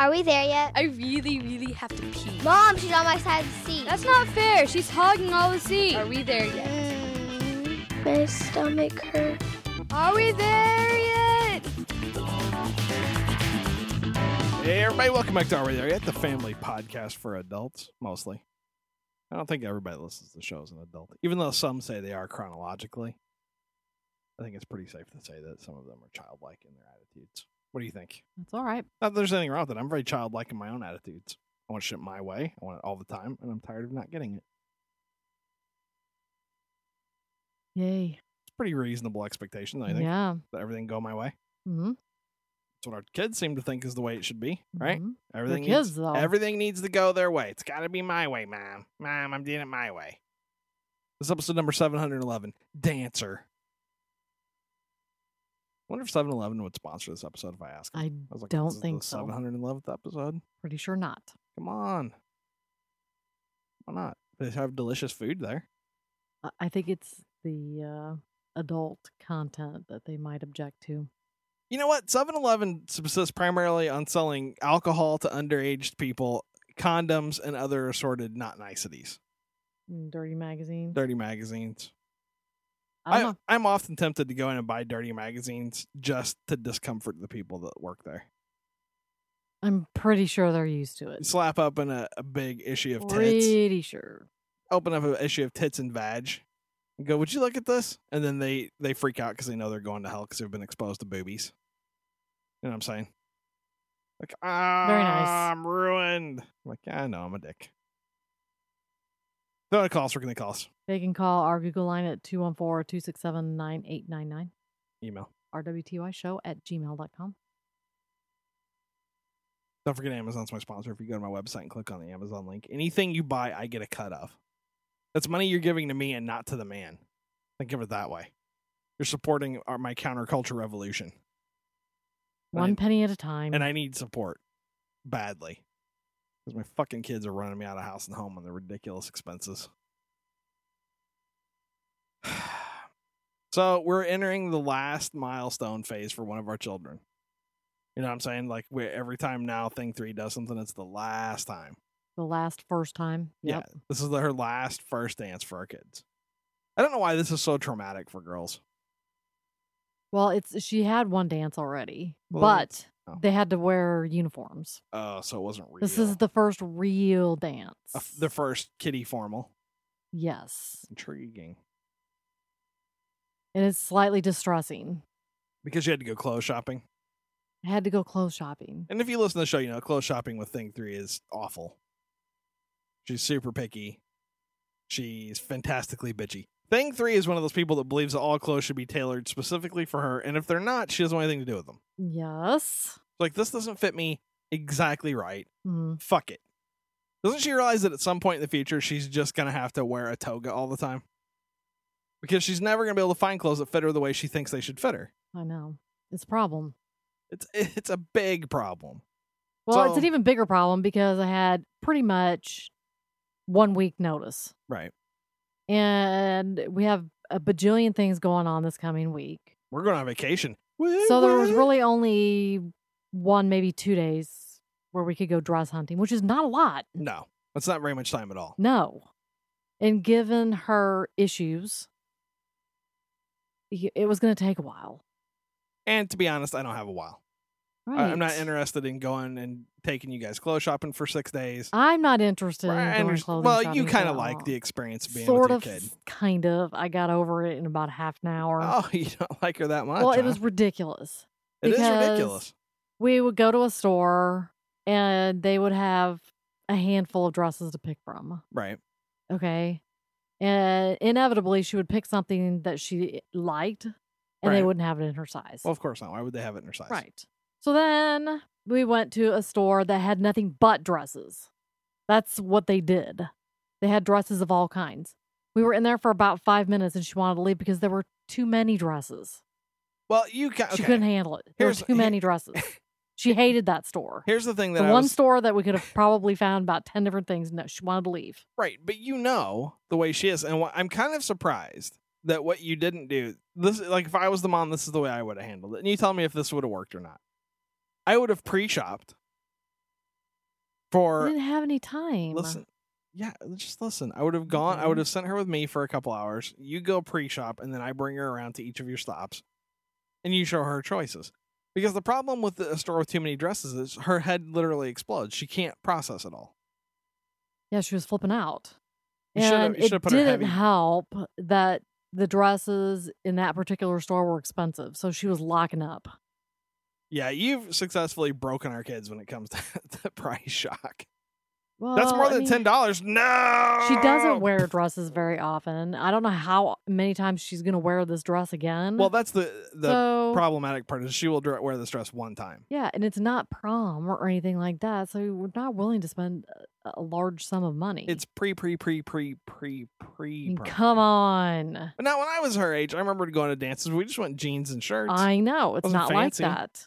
Are we there yet? I really, really have to pee. Mom, she's on my side of the seat. That's not fair. She's hogging all the seat. Are we there yet? Mm, my stomach hurts. Are we there yet? Hey, everybody, welcome back to Are We There Yet? The family podcast for adults, mostly. I don't think everybody listens to the show as an adult, even though some say they are chronologically. I think it's pretty safe to say that some of them are childlike in their attitudes. What do you think? That's all right. Not that there's anything wrong with it. I'm very childlike in my own attitudes. I want shit my way. I want it all the time, and I'm tired of not getting it. Yay. It's pretty reasonable expectation, I think, Yeah. that everything go my way. Mm-hmm. That's what our kids seem to think is the way it should be, right? Mhm. Everything kids, needs, though. Everything needs to go their way. It's got to be my way, mom. Mom, I'm doing it my way. This is episode number 711, Dancer. Wonder if 7-Eleven would sponsor this episode if I ask them. I was like, don't think so. 711th episode. Pretty sure not. Come on. Why not? They have delicious food there. I- I think it's the uh, adult content that they might object to. You know what? 7-Eleven subsists primarily on selling alcohol to underage people, condoms, and other assorted not niceties. Mm, Dirty magazines. Dirty magazines. I I, don't know. I'm often tempted to go in and buy dirty magazines just to discomfort the people that work there. I'm pretty sure they're used to it. Slap up in a, a big issue of tits, Pretty sure. open up an issue of tits and vag, and go, "Would you look at this?" And then they they freak out because they know they're going to hell because they've been exposed to boobies. You know what I'm saying? Like, ah, Very nice. I'm ruined. I'm like, yeah, I know, I'm a dick. They're gonna call us. We're gonna call us. They can call our Google line at 214 267 9899. Email. RWTY show at gmail.com. Don't forget Amazon's my sponsor. If you go to my website and click on the Amazon link, anything you buy, I get a cut of. That's money you're giving to me and not to the man. Think of it that way. You're supporting our, my counterculture revolution, One Right. penny at a time. and I need support badly because my fucking kids are running me out of house and home on their ridiculous expenses. so we're entering the last milestone phase for one of our children. You know what I'm saying? Like every time now Thing Three does something, it's the last time. the last first time. Yep. Yeah, this is her last first dance for our kids. I don't know why this is so traumatic for girls. Well, it's she had one dance already, Well, but oh. they had to wear uniforms. Oh, so it wasn't real. This is the first real dance. F- the first kitty formal. yes, Intriguing. And it is slightly distressing. Because you had to go clothes shopping. I had to go clothes shopping. And if you listen to the show, you know clothes shopping with Thing Three is awful. She's super picky. She's fantastically bitchy. Thing Three is one of those people that believes that all clothes should be tailored specifically for her, and if they're not, she doesn't want anything to do with them. Yes. Like this doesn't fit me exactly right. Mm. fuck it. Doesn't she realize that at some point in the future she's just gonna have to wear a toga all the time? Because she's never gonna be able to find clothes that fit her the way she thinks they should fit her. I know. It's a problem. It's it's a big problem. Well, it's an even bigger problem because I had pretty much one week notice. Right. And we have a bajillion things going on this coming week. We're going on vacation. So there was really only one, maybe two days where we could go dress hunting, which is not a lot. No. That's not very much time at all. No. And given her issues, it was going to take a while. And to be honest, I don't have a while. Right. I, am not interested in going and taking you guys clothes shopping for six days. I'm not interested I in going clothing well, shopping you kind of like the experience of being sort of, kid. kind of. I got over it in about half an hour. Oh, you don't like her that much? well, it was ridiculous. It is ridiculous. We would go to a store and they would have a handful of dresses to pick from. Right. Okay. And inevitably, she would pick something that she liked and they wouldn't have it in her size. Well, of course not. Why would they have it in her size? Right. So then we went to a store that had nothing but dresses. That's what they did. They had dresses of all kinds. We were in there for about five minutes and she wanted to leave because there were too many dresses. Well, you can. She couldn't handle it. There Here's- were too many dresses. She hated that store. Here's the thing that The I one was store that we could have probably found about 10 different things. No, she wanted to leave. right, but you know the way she is, and wh- I'm kind of surprised that what you didn't do. This, like, if I was the mom, this is the way I would have handled it. And you tell me if this would have worked or not. I would have pre-shopped For I didn't have any time. listen, yeah, just listen. I would have gone. I would have sent her with me for a couple hours. You go pre-shop, and then I bring her around to each of your stops, and you show her choices. Because the problem with a store with too many dresses is her head literally explodes. She can't process it all. Yeah, she was flipping out. You and you it put didn't help that the dresses in that particular store were expensive. So she was locking up. Yeah, you've successfully broken our kids when it comes to the price shock. Well, That's more I than mean, ten dollars. No, She doesn't wear dresses very often. I don't know how many times she's going to wear this dress again. Well, that's the the so, problematic part is she will wear this dress one time. yeah, and it's not prom or anything like that. So we're not willing to spend a, large sum of money. It's pre pre pre pre pre pre. come on. But now, when I was her age, I remember going to dances. We just went jeans and shirts. I know. It's not fancy. like that.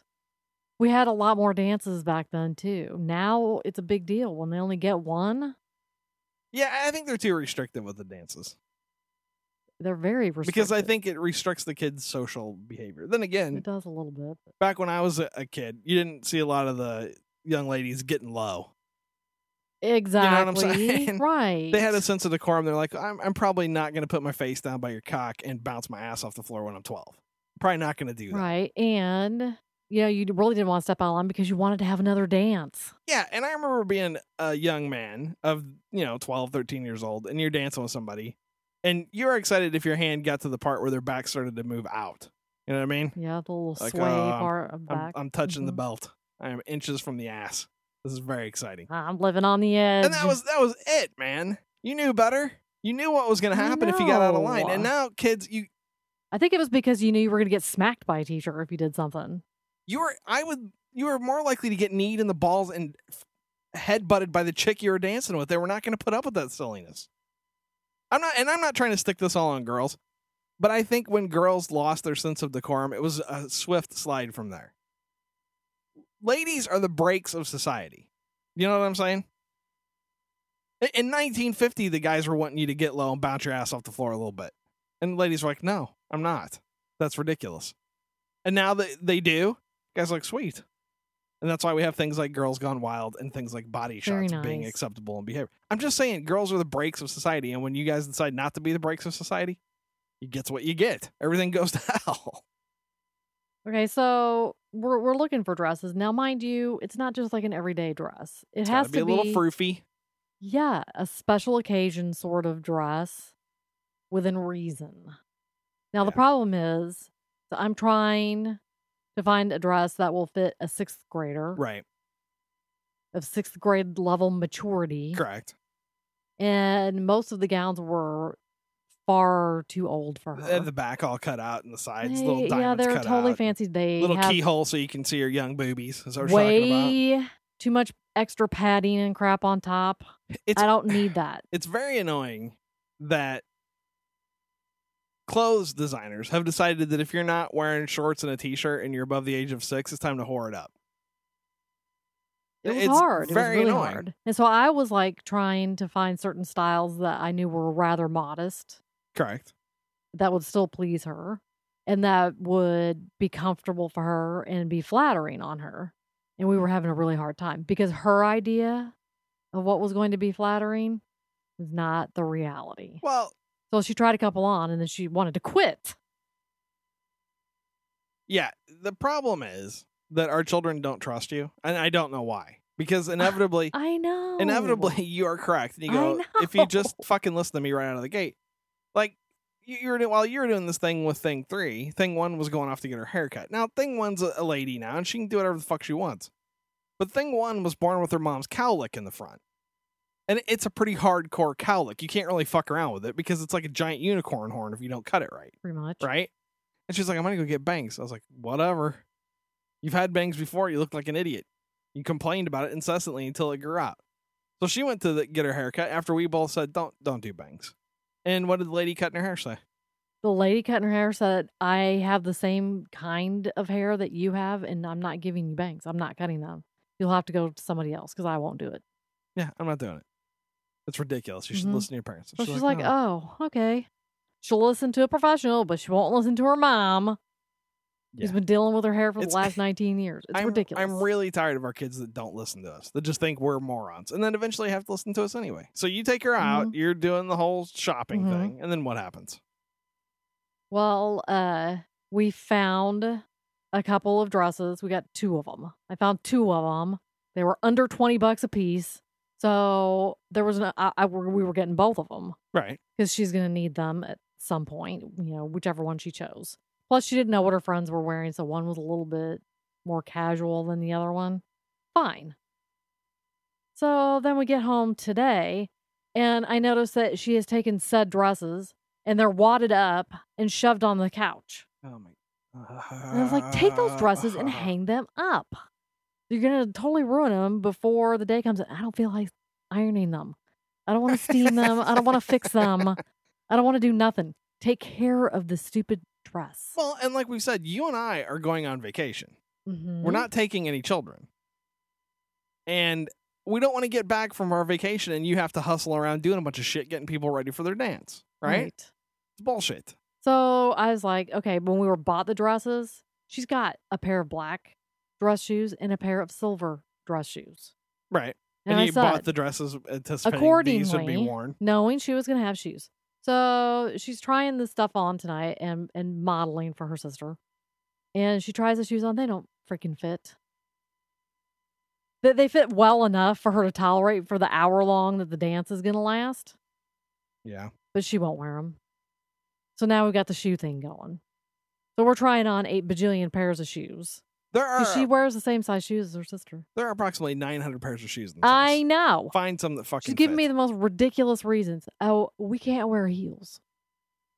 We had a lot more dances back then, too. Now it's a big deal when they only get one. yeah, I think they're too restrictive with the dances They're very restrictive. because I think it restricts the kids' social behavior. Then again, it does a little bit. back when I was a, kid, you didn't see a lot of the young ladies getting low. Exactly. saying? Right. They had a sense of decorum. They're like, I'm, I'm probably not going to put my face down by your cock and bounce my ass off the floor when I'm 12. Probably not going to do that. Right. And, you know, you really didn't want to step out of line because you wanted to have another dance. Yeah, and I remember being a young man of, you know, 12, 13 years old, and you're dancing with somebody, and you're excited if your hand got to the part where their back started to move out. You know what I mean? Yeah, the little Like, sway I'm- part of I'm, back. I'm touching the Mhm. belt. I am inches from the ass. This is very exciting. I'm living on the edge. And that was that was it, man. You knew better. You knew what was going to happen if you got out of line. And now, kids, you I think it was because you knew you were going to get smacked by a teacher if you did something. You were I would you were more likely to get kneed in the balls and head butted by the chick you were dancing with. They were not going to put up with that silliness. I'm not, and I'm not trying to stick this all on girls, but I think when girls lost their sense of decorum, it was a swift slide from there. Ladies are the brakes of society. You know what I'm saying? In- In 1950, the guys were wanting you to get low and bounce your ass off the floor a little bit, and ladies were like, "No, I'm not. That's ridiculous." And now that they do, guys like, "Sweet." And that's why we have things like Girls Gone Wild and things like body Very shots being acceptable in behavior. I'm just saying, girls are the brakes of society. And when you guys decide not to be the brakes of society, you get what you get. Everything goes to hell. Okay, so we're we're looking for dresses. Now, mind you, it's not just like an everyday dress. It It's has gotta be a little froofy. Yeah, a special occasion sort of dress within reason. Now, the problem is, so I'm trying to find a dress that will fit a sixth grader Right. of sixth grade level maturity. Correct. And most of the gowns were far too old for her. the back all cut out and the sides, They- little yeah, they're totally out. fancy. They Little keyhole so you can see your young boobies. Is what we're talking about. way too much extra padding and crap on top. It's I don't need that. it's very annoying that clothes designers have decided that if you're not wearing shorts and a t-shirt and you're above the age of six, it's time to whore it up. It was It's hard. very it was really annoying. hard. And so I was like trying to find certain styles that I knew were rather modest Correct. that would still please her and that would be comfortable for her and be flattering on her. And we were having a really hard time because her idea of what was going to be flattering was not the reality. Well, So she tried a couple on and then she wanted to quit. yeah, the problem is that our children don't trust you, and I don't know why. Because inevitably, I know. inevitably, you are correct. And you go, if you just fucking listen to me right out of the gate, like you, were doing while you were doing this thing with thing three. Thing one was going off to get her haircut. Now thing one's a, a lady now, and she can do whatever the fuck she wants. But thing one was born with her mom's cowlick in the front, and it's a pretty hardcore cowlick. You can't really fuck around with it because it's like a giant unicorn horn if you don't cut it right Pretty much. right? And she's like, I'm gonna go get bangs. I was like, whatever. You've had bangs before. You look like an idiot. You complained about it incessantly until it grew out. So she went to the, get her haircut after we both said, don't don't do bangs. And what did the lady cutting her hair say? The lady cutting her hair said, I have the same kind of hair that you have, and I'm not giving you bangs. I'm not cutting them. You'll have to go to somebody else because I won't do it. Yeah, I'm not doing it. It's ridiculous. You should Mhm. listen to your parents. So she's, like, "No." oh, okay. She'll listen to a professional, but she won't listen to her mom. She's Yeah. been dealing with her hair for It's- the last 19 years. It's I'm, ridiculous. I'm really tired of our kids that don't listen to us, that just think we're morons, and then eventually have to listen to us anyway. So you take her out, Mhm. you're doing the whole shopping Mhm. thing, and then what happens? Well, uh, we found a couple of dresses. We got two of them. I found two of them. They were under 20 bucks a piece. So there was an, I, I, we were getting both of them Right. because she's going to need them at some point, you know, whichever one she chose. Plus, she didn't know what her friends were wearing. So one was a little bit more casual than the other one. Fine. So then we get home today, and I noticed that she has taken said dresses and they're wadded up and shoved on the couch. Oh my. And I was like, take those dresses and hang them up. You're going to totally ruin them before the day comes. I don't feel like ironing them. I don't want to steam them. I don't want to fix them. I don't want to do nothing. Take care of the stupid dress. Well, and like we said, you and I are going on vacation. Mhm. We're not taking any children. And we don't want to get back from our vacation and you have to hustle around doing a bunch of shit getting people ready for their dance. Right? It's bullshit. So I was like, okay, when we were bought the dresses, she's got a pair of black dress shoes and a pair of silver dress shoes. Right. And, And, I you said, bought the dresses anticipating these would be accordingly, worn. knowing she was going to have shoes. So she's trying this stuff on tonight and and modeling for her sister. And she tries the shoes on. They don't freaking fit. They, they fit well enough for her to tolerate for the hour long that the dance is going to last, Yeah. but she won't wear them. So now we've got the shoe thing going. So we're trying on eight bajillion pairs of shoes. There are she wears the same size shoes as her sister. there are approximately 900 pairs of shoes in the I house. know. Find some that fucking She's giving fit. me the most ridiculous reasons. Oh, we can't wear heels.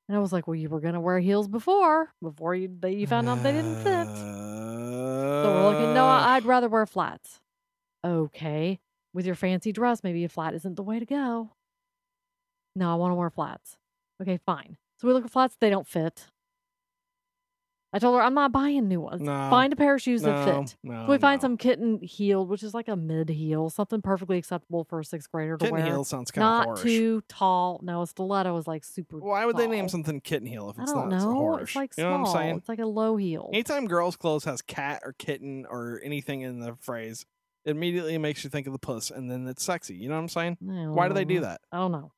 And I was like, well, you were gonna wear heels before, before you they, you found out they didn't fit. So we're looking. No, Uh, I'd rather wear flats. Okay, with your fancy dress, maybe a flat isn't the way to go. No, I want to wear flats. Okay, fine. So we look at flats; they don't fit. I told her I'm not buying new ones. No. Find a pair of shoes no, that fit. No, So we find no. some kitten heel, which is like a mid heel, something perfectly acceptable for a sixth grader to kitten wear. heel sounds kind of Not too tall. No, a stiletto is like super. Why would they name tall. something kitten heel if I it's don't not so know. It's like you small. know what I'm saying? It's like a low heel. Anytime girls' clothes has cat or kitten or anything in the phrase, it immediately makes you think of the puss, and then it's sexy. You know what I'm saying? Why do they do that? I don't know.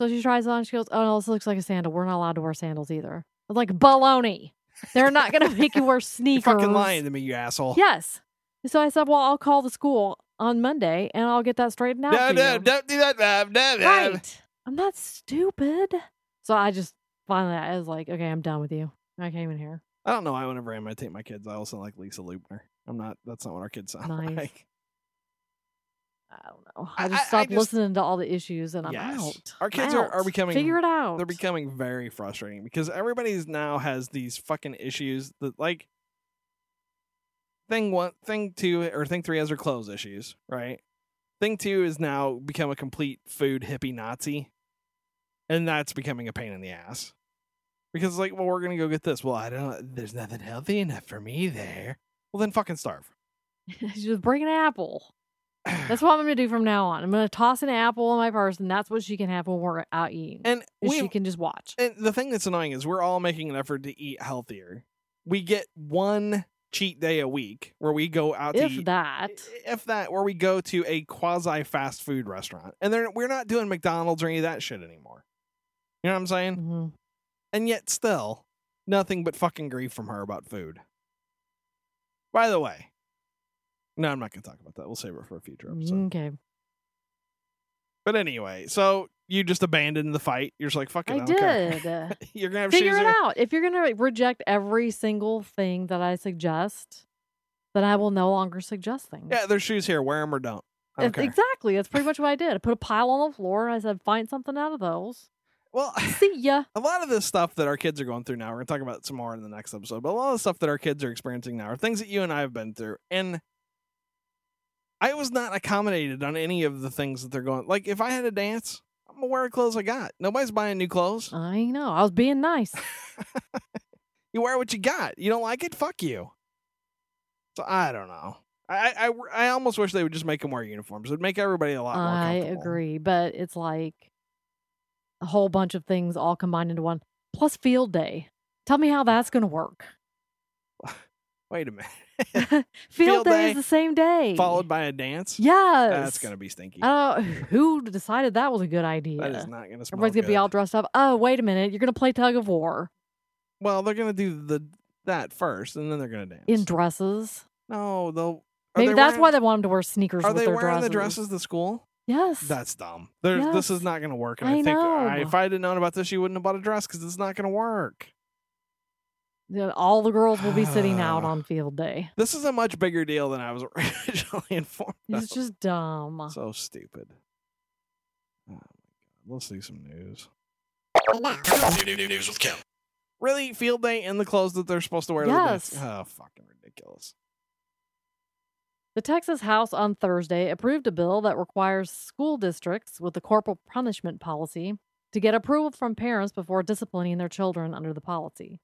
So she tries it on. She goes, "Oh no, this looks like a sandal. We're not allowed to wear sandals either." I like, "Baloney! They're not going to make you wear sneakers. You're sneakers." fucking lying to me, you asshole. Yes. So I said, "Well, I'll call the school on Monday and I'll get that straightened out No, no, you." don't do that. No, no, no. Right. I'm not stupid. So I just finally I was like, "Okay, I'm done with you." I came in here. I don't know why whenever I imitate my kids, I also like Lisa Lubner. I'm not. That's not what our kids sound Nice. like. I don't know. I- I I- just I stopped just- listening to all the issues and I'm Yes. out. Our kids are- are becoming- Figure it out. They're becoming very frustrating because everybody's now has these fucking issues that like thing one, thing two, or thing three has their clothes issues, right? Thing two is now become a complete food hippie Nazi, and that's becoming a pain in the ass. Because it's like, well, we're gonna go get this. Well, I don't. There's nothing healthy enough for me there. Well, then fucking starve. just bring an apple. That's what I'm going to do from now on. I'm going to toss an apple in my purse, and that's what she can have when we're out eating. And we she can just watch. And the thing that's annoying is we're all making an effort to eat healthier. We get one cheat day a week where we go out to If eat. that, If that, where we go to a quasi fast food restaurant, and they're, we're not doing McDonald's or any of that shit anymore. You know what I'm saying? Mhm. And yet, still, nothing but fucking grief from her about food. By the way, no, I'm not going to talk about that. We'll save it for a future episode. Mm, okay. But anyway, so you just abandoned the fight. You're just like, fuck it, I, care. did. You're gonna have Figure it out. If you're going to reject every single thing that I suggest, then I will no longer suggest things. Yeah, there's shoes here. Wear them or don't. Don't care. exactly. That's pretty much what I did. I put a pile on the floor. I said, find something out of those. Well, See ya. a lot of this stuff that our kids are going through now, we're going to talk about some more in the next episode, but a lot of the stuff that our kids are experiencing now are things that you and I have been through. And I was not accommodated on any of the things that they're going. Like, if I had a dance, I'm going to wear the clothes I got. Nobody's buying new clothes. I know. I was being nice. you wear what you got. You don't like it? Fuck you. So I don't know. I, I, I almost wish they would just make them wear uniforms. It would make everybody a lot more I agree, but it's like a whole bunch of things all combined into one. Plus field day. Tell me how that's going to work. Wait a minute. Field, Field day, day is the same day. Followed by a dance. Yes. That's gonna be stinky. Don't who decided that was a good idea. That is not gonna Everybody's gonna be all dressed up. Oh, wait a minute. You're gonna play tug of war Well, they're gonna do the that first, and then they're gonna dance. in dresses. no, they'll. Maybe they that's wearing- why they want them to wear sneakers Are with they their wearing dresses. the dresses to school? Yes. That's dumb. There, This is not going to work. And I I, think know. I, if I had known about this, you wouldn't have bought a dress because it's not going to work. All the girls will be sitting out on field day. This is a much bigger deal than I was originally informed. It's of. just dumb. so stupid. Oh my god. Let's see some news. News with Kim. Really, field day in the clothes that they're supposed to wear? to? Yes. Oh, fucking ridiculous. The Texas House on Thursday approved a bill that requires school districts with a corporal punishment policy to get approval from parents before disciplining their children under the policy.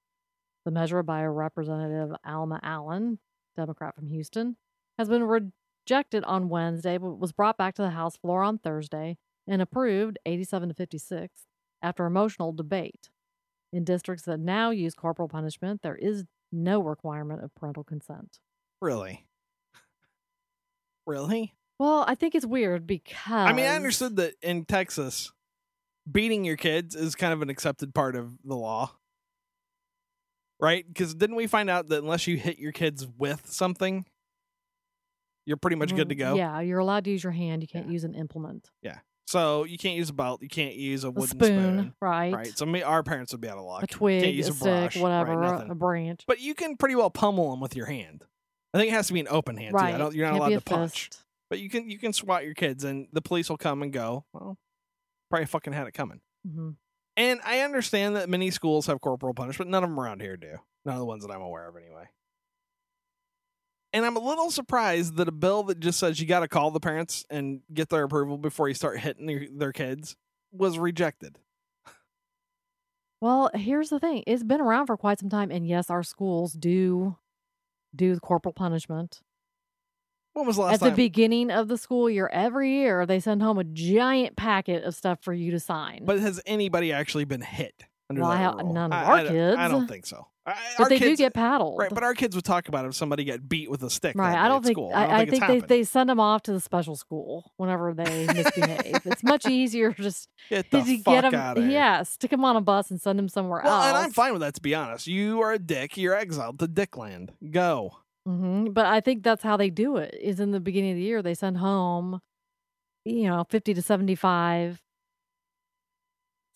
The measure by Representative Alma Allen, Democrat from Houston, has been rejected on Wednesday but was brought back to the House floor on Thursday and approved 87 to 56 after emotional debate. In districts that now use corporal punishment, there is no requirement of parental consent. Really? Really? Well, I think it's weird because I mean, I understood that in Texas, beating your kids is kind of an accepted part of the law. Right? Because didn't we find out that unless you hit your kids with something, you're pretty much good to go? Mm, Yeah, you're allowed to use your hand. You can't Yeah. use an implement. Yeah. So you can't use a belt, you can't use a A wooden spoon, spoon. right? Right. So me, our parents would be out of luck. A twig, can't use a, a, stick, brush, whatever, Right, a- branch. But you can pretty well pummel them with your hand. I think it has to be an open hand right. too. I don't, you're not Can't allowed to punch. fist. But you can you can swat your kids and the police will come and go. Well, probably fucking had it coming. Mhm. And I understand that many schools have corporal punishment. None of them around here do. None of the ones that I'm aware of, anyway. And I'm a little surprised that a bill that just says you got to call the parents and get their approval before you start hitting their, kids was rejected. Well, here's the thing: it's been around for quite some time, and yes, our schools do do corporal punishment. When was the last At the beginning of the school year, every year they send home a giant packet of stuff for you to sign. but has anybody actually been hit? Under Well, that ha- rule? none of I- our I don't- I don't think so. I, but they kids, do get paddled, right. But our kids would talk about if somebody got beat with a stick. Right. I don't at think. school. I, don't I think, think they, they send them off to the special school whenever they misbehave. it's much easier just get the to fuck get them. out of here. Yeah, stick them on a bus and send them somewhere Well, else. and I'm fine with that. To be honest, you are a dick. You're exiled to Dickland. Go. Hmm But I think that's how they do it. Is in the beginning of the year they send home, you know, fifty to seventy-five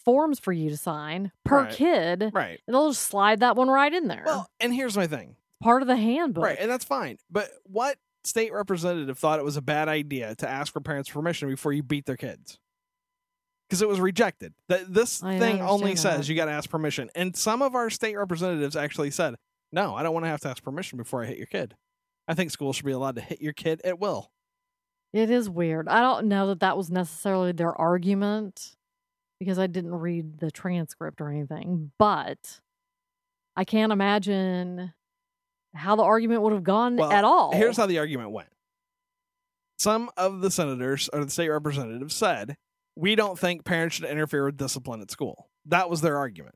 forms for you to sign per Right. kid. Right. And they'll just slide that one right in there. Well, and here's my thing. Part of the handbook. Right, and that's fine. But what state representative thought it was a bad idea to ask for parents' permission before you beat their kids? Because it was rejected. That this I thing only understand says that. you got to ask permission, and some of our state representatives actually said, "No, I don't want to have to ask permission before I hit your kid. I think schools should be allowed to hit your kid at will." It is weird. I don't know that that was necessarily their argument because I didn't read the transcript or anything, but I can't imagine how the argument would have gone Well, at all. Here's how the argument went. Some of the senators or the state representatives said, "We don't think parents should interfere with discipline at school." That was their argument.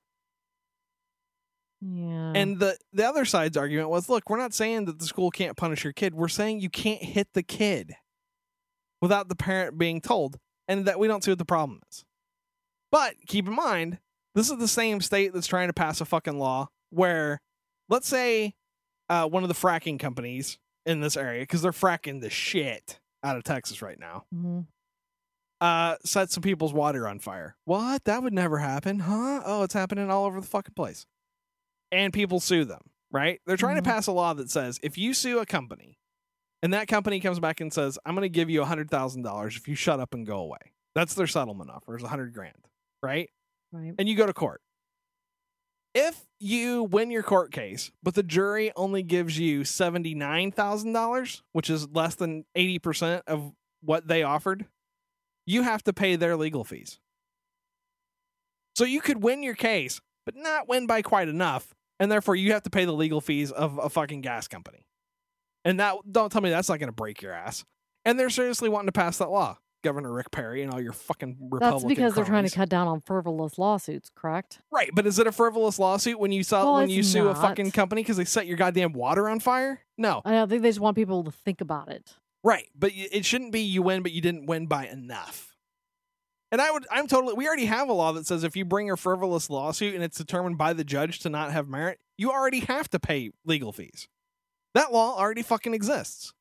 Yeah. And the the other side's argument was, look, we're not saying that the school can't punish your kid. We're saying you can't hit the kid without the parent being told, and that we don't see what the problem is. But keep in mind, this is the same state that's trying to pass a fucking law where, let's say, uh, one of the fracking companies in this area, because they're fracking the shit out of Texas right now, Mhm. uh, set some people's water on fire. What? That would never happen, huh? Oh, it's happening all over the fucking place. And people sue them, right? They're trying Mhm. to pass a law that says if you sue a company and that company comes back and says, I'm going to give you $100,000 if you shut up and go away. That's their settlement offer is 100 grand, right? Right. And you go to court. If you win your court case, but the jury only gives you $79,000, which is less than 80% of what they offered, you have to pay their legal fees. So you could win your case, but not win by quite enough, and therefore you have to pay the legal fees of a fucking gas company. And that don't tell me that's not going to break your ass. And they're seriously wanting to pass that law. Governor Rick Perry and all your fucking Republican. That's because they're trying to cut down on frivolous lawsuits, correct? Right, but is it a frivolous lawsuit when you sell Well, when you sue a fucking company because they set your goddamn water on fire? No, I don't think they just want people to think about it. right, but it shouldn't be you win, but you didn't win by enough. And I would, I'm totally. We already have a law that says if you bring a frivolous lawsuit and it's determined by the judge to not have merit, you already have to pay legal fees. That law already fucking exists.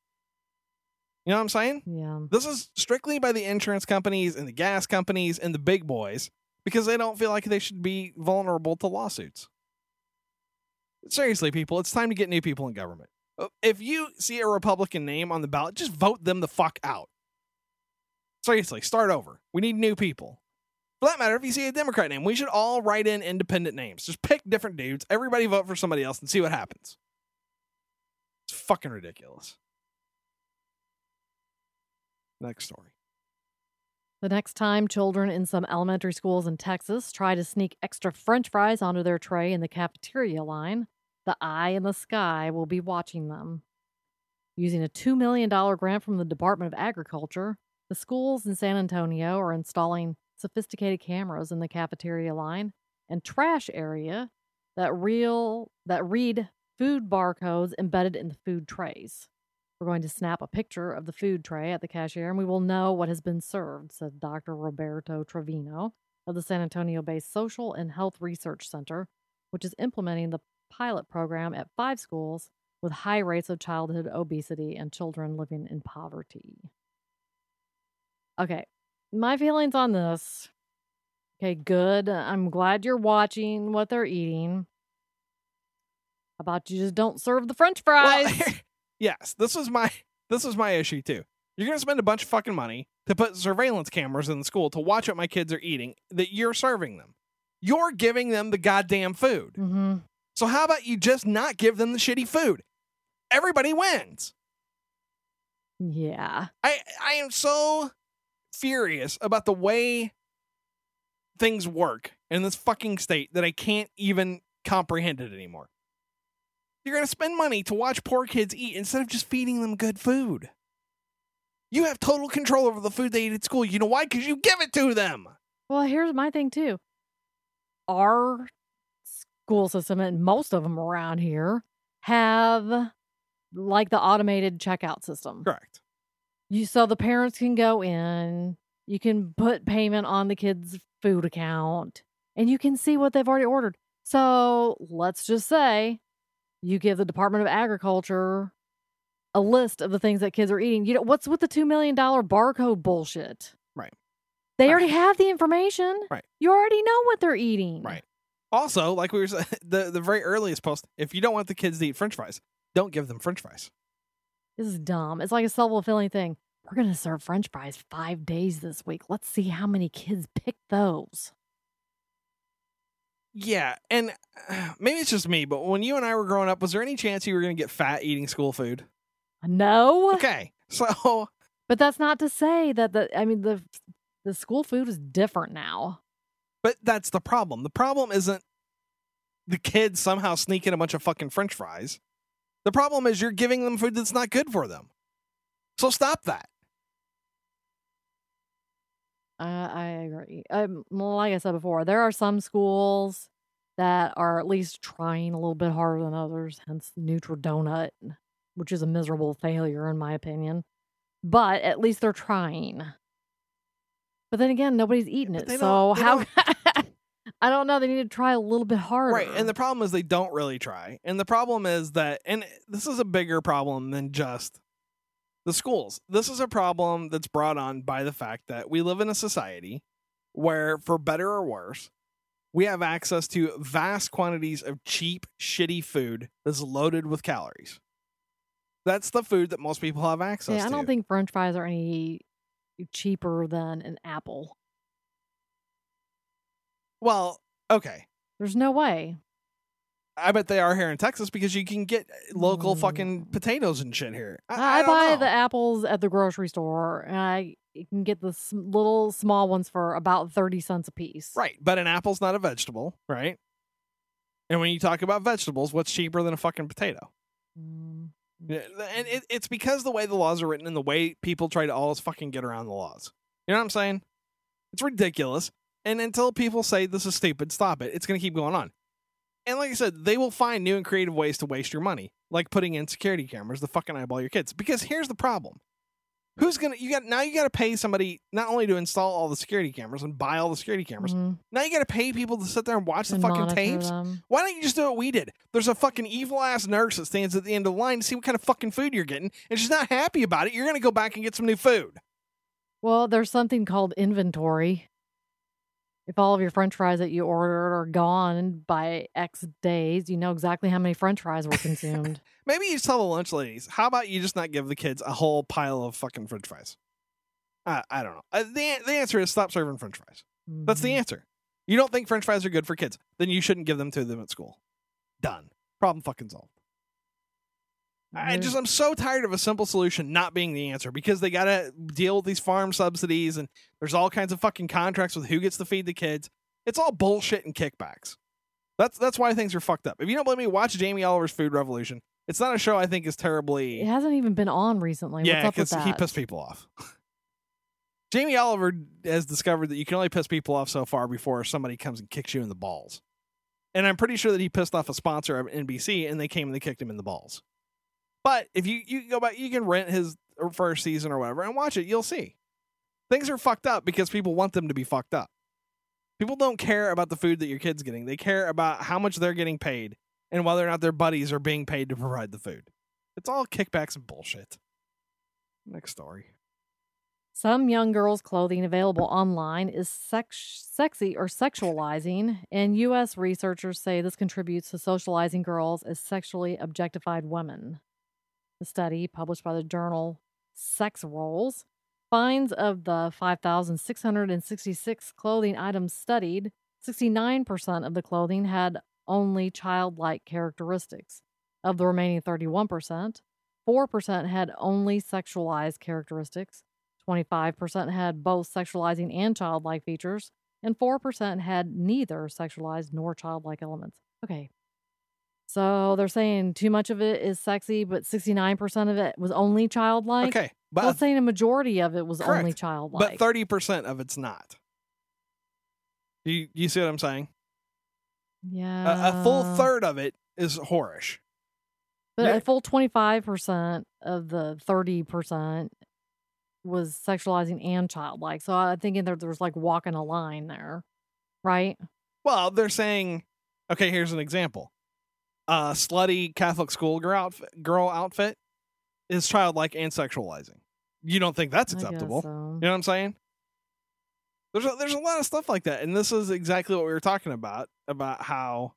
You know what I'm saying? Yeah. This is strictly by the insurance companies and the gas companies and the big boys because they don't feel like they should be vulnerable to lawsuits. Seriously, people, it's time to get new people in government. If you see a Republican name on the ballot, just vote them the fuck out. Seriously, start over. We need new people. For that matter, if you see a Democrat name, we should all write in independent names. Just pick different dudes. Everybody vote for somebody else and see what happens. It's fucking ridiculous. Next story. The next time children in some elementary schools in Texas try to sneak extra french fries onto their tray in the cafeteria line, the eye in the sky will be watching them. Using a $2 million grant from the Department of Agriculture, the schools in San Antonio are installing sophisticated cameras in the cafeteria line and trash area that real that read food barcodes embedded in the food trays. We're going to snap a picture of the food tray at the cashier and we will know what has been served, said Dr. Roberto Trevino of the San Antonio based Social and Health Research Center, which is implementing the pilot program at five schools with high rates of childhood obesity and children living in poverty. Okay, my feelings on this. Okay, good. I'm glad you're watching what they're eating. How about you just don't serve the french Well, fries? yes, this was my this was my issue too. You're gonna spend a bunch of fucking money to put surveillance cameras in the school to watch what my kids are eating that you're serving them. You're giving them the goddamn food. mm-hmm. So how about you just not give them the shitty food? Everybody wins. Yeah. I I am so furious about the way things work in this fucking state that I can't even comprehend it anymore. You're going to spend money to watch poor kids eat instead of just feeding them good food. You have total control over the food they eat at school. You know why? Because you give it to them. Well, here's my thing too. Our school system and most of them around here have like the automated checkout system. Correct. You so the parents can go in, you can put payment on the kids' food account, and you can see what they've already ordered. So let's just say you give the Department of Agriculture a list of the things that kids are eating. You know, what's with the two million dollar barcode bullshit? Right. They Right. already have the information. Right. You already know what they're eating. Right. Also, like we were saying, the, the very earliest post, if you don't want the kids to eat french fries, don't give them french fries. This is dumb. It's like a self fulfilling thing. We're going to serve french fries five days this week. Let's see how many kids pick those. Yeah, and maybe it's just me, but when you and I were growing up, was there any chance you were going to get fat eating school food? No. Okay, so But that's not to say that the, I mean, the, the school food is different now. but that's the problem. The problem isn't the kids somehow sneaking a bunch of fucking French fries. The problem is you're giving them food that's not good for them. So stop that. I, I agree. Um, like I said before, there are some schools that are at least trying a little bit harder than others, hence Neutral Donut, which is a miserable failure in my opinion. But at least they're trying. But then again, nobody's eating it. So how I don't know, they need to try a little bit harder. Right, and the problem is they don't really try. And the problem is that and this is a bigger problem than just the schools. This is a problem that's brought on by the fact that we live in a society where for better or worse, we have access to vast quantities of cheap, shitty food that's loaded with calories. That's the food that most people have access yeah, I don't think French fries are any cheaper than an apple. Well, okay. There's no way. I bet they are here in Texas because you can get local Mm. fucking potatoes and shit here. I, I, I buy know. the apples at the grocery store, and I can get the little small ones for about thirty cents a piece. Right, but an apple's not a vegetable, right? And when you talk about vegetables, what's cheaper than a fucking potato? Mm, And it, it's because the way the laws are written and the way people try to always fucking get around the laws. You know what I'm saying? It's ridiculous. And until people say this is stupid, stop it. It's going to keep going on. And like I said, they will find new and creative ways to waste your money, like putting in security cameras to fucking eyeball your kids. Because here's the problem: who's gonna you got now? You got to pay somebody not only to install all the security cameras and buy all the security cameras. Mhm. Now you got to pay people to sit there and watch the fucking tapes. them. Why don't you just do what we did? There's a fucking evil ass nurse that stands at the end of the line to see what kind of fucking food you're getting, and she's not happy about it. You're gonna go back and get some new food. Well, there's something called inventory. If all of your french fries that you ordered are gone by X days, you know exactly how many french fries were consumed. Maybe you just tell the lunch ladies, how about you just not give the kids a whole pile of fucking french fries? I, I don't know. Uh, the, the answer is stop serving french fries. That's the Mhm. answer. You don't think french fries are good for kids, then you shouldn't give them to them at school. Done. Problem fucking solved. I just I'm so tired of a simple solution not being the answer because they got to deal with these farm subsidies and there's all kinds of fucking contracts with who gets to feed the kids. It's all bullshit and kickbacks. That's that's why things are fucked up. If you don't believe me, watch Jamie Oliver's Food Revolution. It's not a show I think is terribly It hasn't even been on recently. yeah, because he pissed people off. Jamie Oliver has discovered that you can only piss people off so far before somebody comes and kicks you in the balls. And I'm pretty sure that he pissed off a sponsor of NBC and they came and they kicked him in the balls. But if you, you go back, you can rent his first season or whatever and watch it, you'll see. Things are fucked up because people want them to be fucked up. People don't care about the food that your kid's getting. They care about how much they're getting paid and whether or not their buddies are being paid to provide the food. It's all kickbacks and bullshit. Next story. Some young girls' clothing available online is sex- sexy or sexualizing, and U.S. researchers say this contributes to socializing girls as sexually objectified women. The study, published by the journal Sex Roles, finds of the 5,666 clothing items studied, 69% of the clothing had only childlike characteristics. Of the remaining 31%, 4% had only sexualized characteristics. 25% had both sexualizing and childlike features, and 4% had neither sexualized nor childlike elements. Okay. So they're saying too much of it is sexy, but 69% of it was only childlike. okay, but Well, saying a majority of it was only childlike. but thirty percent of it's not. You you see what I'm saying? yeah. A, a full third of it is whorish. But Yeah. a full 25% of the 30% was sexualizing and childlike. So I'm thinking that there's like walking a line there, right? Well, they're saying, okay, here's an example. A slutty Catholic schoolgirl outfit, girl outfit is childlike and sexualizing. You don't think that's acceptable? so. You know what I'm saying? There's a, there's a lot of stuff like that, and this is exactly what we were talking about about how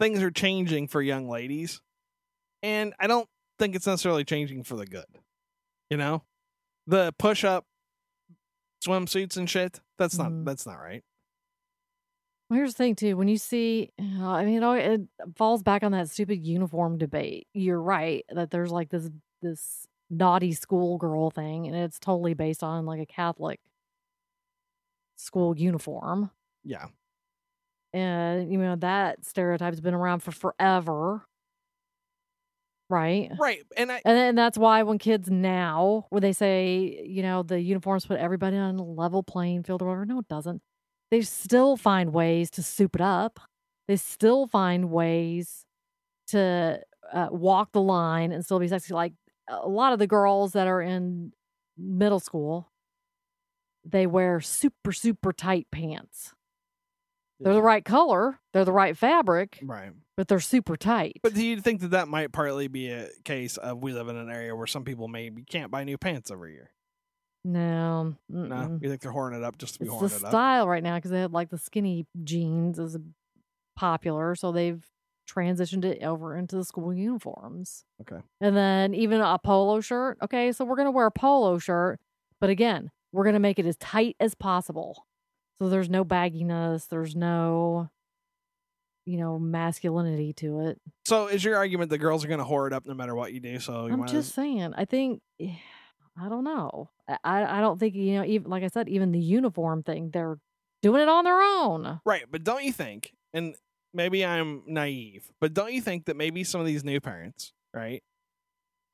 things are changing for young ladies, and I don't think it's necessarily changing for the good. You know, the push up swimsuits and shit. That's not Mhm. that's not right. Well, here's the thing, too. When you see, I mean, it, al- it falls back on that stupid uniform debate. You're right that there's like this this naughty schoolgirl thing, and it's totally based on like a Catholic school uniform. Yeah, And you know that stereotype's been around for forever, right? right. And I And then that's why when kids now, when they say, you know, the uniforms put everybody on a level playing field or whatever, no, it doesn't. They still find ways to soup it up. They still find ways to uh, walk the line and still be sexy. Like a lot of the girls that are in middle school, they wear super, super tight pants. They're the right color, they're the right fabric, right. but they're super tight. But do you think that that might partly be a case of we live in an area where some people maybe can't buy new pants every year? No, No, mm-mm. you think they're horning it up just to be it's the horning it up? style right now because they had like the skinny jeans is popular, so they've transitioned it over into the school uniforms. Okay. And then even a polo shirt. Okay, so we're gonna wear a polo shirt, but again, we're gonna make it as tight as possible. So there's no bagginess, there's no you know, masculinity to it. So is your argument that girls are going to whore it up no matter what you do? So you I'm just as- saying. I think eh, I don't know. I- I don't think you know. Even like I said, even the uniform thing, they're doing it on their own. right. But don't you think? And maybe I'm naive, but don't you think that maybe some of these new parents, right,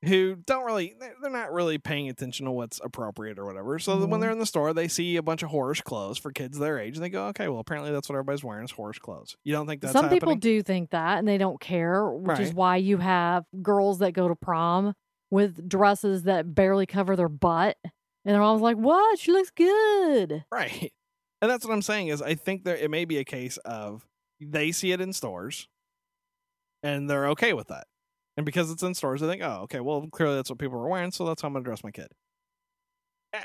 who don't really they're not really paying attention to what's appropriate or whatever. So that when they're mm-hmm. in the store, they see a bunch of horse clothes for kids their age, and they go, "Okay, well, apparently that's what everybody's wearing is horse clothes." You don't think that's Some people happening? do think that and they don't care, which is why you have girls that go to prom with dresses that barely cover their butt. And they're always like, What? She looks good. Right. And that's what I'm saying is I think there it may be a case of they see it in stores and they're okay with that. And because it's in stores, they think, oh, okay, well, clearly that's what people are wearing, so that's how I'm going to dress my kid.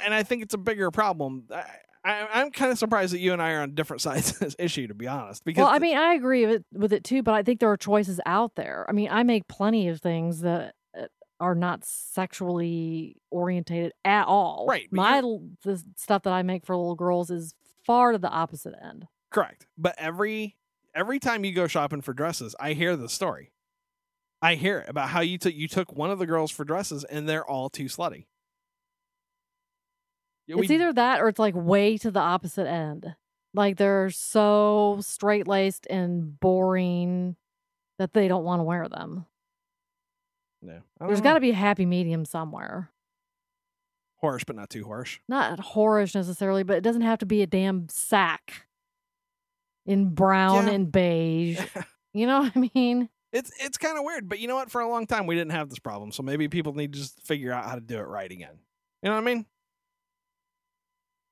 And I think it's a bigger problem. I, I, I'm kind of surprised that you and I are on different sides of this issue, to be honest. Because Well, I mean, I agree with, with it too, but I think there are choices out there. I mean, I make plenty of things that are not sexually orientated at all. Right, My the stuff that I make for little girls is far to the opposite end. Correct. But every every time you go shopping for dresses, I hear the story. I hear it about how you took you took one of the girls for dresses and they're all too slutty. Yeah, It's either that or it's like way to the opposite end. Like they're so straight laced and boring that they don't want to wear them. Yeah, There's got to be a happy medium somewhere. harsh, but not too harsh. Not whorish necessarily, but it doesn't have to be a damn sack in brown Yeah. and beige. You know what I mean? It's it's kind of weird, but you know what? For a long time, we didn't have this problem, so maybe people need to just figure out how to do it right again. You know what I mean?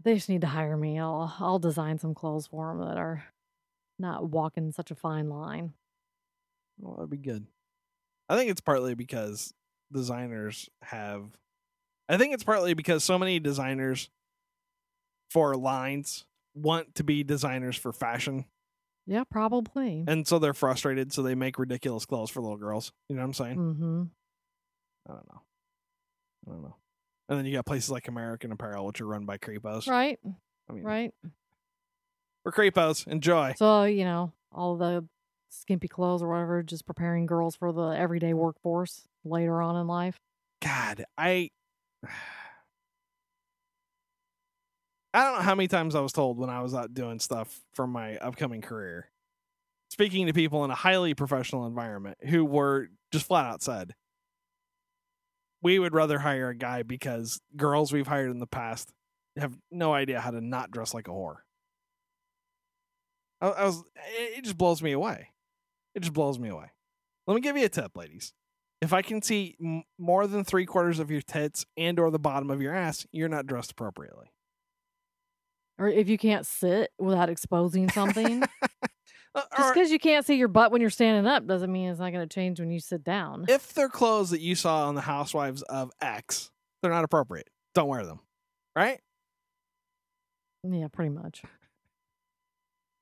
They just need to hire me. I'll I'll design some clothes for them that are not walking such a fine line. Well, that'd be good. I think it's partly because designers have. I think it's partly because so many designers for lines want to be designers for fashion, Yeah, probably. and so they're frustrated, so they make ridiculous clothes for little girls. You know what I'm saying? Mm-hmm. I don't know. I don't know. And then you got places like American Apparel, which are run by creepos. Right, I mean, right. we're creepos. Enjoy. So, you know, all the skimpy clothes or whatever, just preparing girls for the everyday mm. workforce later on in life. God, I I don't know how many times I was told when I was out doing stuff for my upcoming career, speaking to people in a highly professional environment who were just flat out said, we would rather hire a guy because girls we've hired in the past have no idea how to not dress like a whore. I, I was, it, it just blows me away. It just blows me away. Let me give you a tip, ladies. If I can see m- more than three quarters of your tits and or the bottom of your ass, you're not dressed appropriately. Or if you can't sit without exposing something, Uh, just because you can't see your butt when you're standing up doesn't mean it's not going to change when you sit down. if they're clothes that you saw on the Housewives of X, they're not appropriate. Don't wear them. Right? Yeah, pretty much.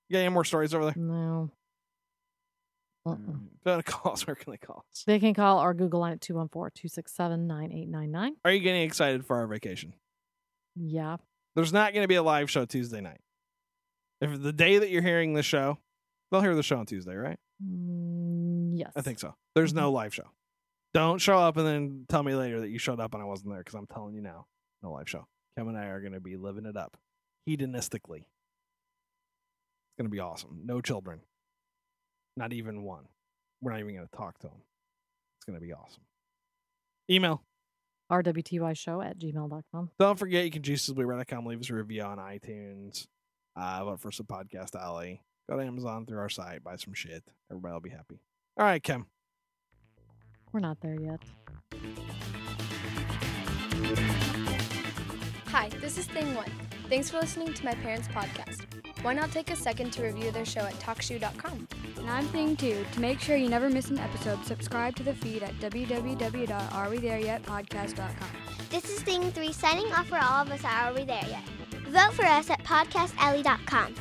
You got any more stories over there? No. Uh-uh. Want to call us, where can they call us? They can call our Google line at 214 267 9899. Are you getting excited for our vacation? Yeah. There's not going to be a live show Tuesday night. If the day that you're hearing the show, they'll hear the show on Tuesday, right? Mm, yes. I think so. There's no live show. Don't show up and then tell me later that you showed up and I wasn't there because I'm telling you now, no live show. Kim and I are going to be living it up hedonistically. It's going to be awesome. No children. Not even one. We're not even going to talk to them. It's going to be awesome. Email. RWTY show at gmail.com. Don't forget you can juicesblueberry.com. Leave us a review on iTunes. Uh, vote for some podcast alley. Go to Amazon through our site. Buy some shit. Everybody will be happy. All right, Kim. We're not there yet. Hi, this is Thing One. Thanks for listening to my parents' podcast. Why not take a second to review their show at talkshoe.com? And I'm Thing 2. To make sure you never miss an episode, subscribe to the feed at www.arewethereyetpodcast.com. This is Thing 3 signing off for all of us at Are We There Yet? Vote for us at podcastalley.com.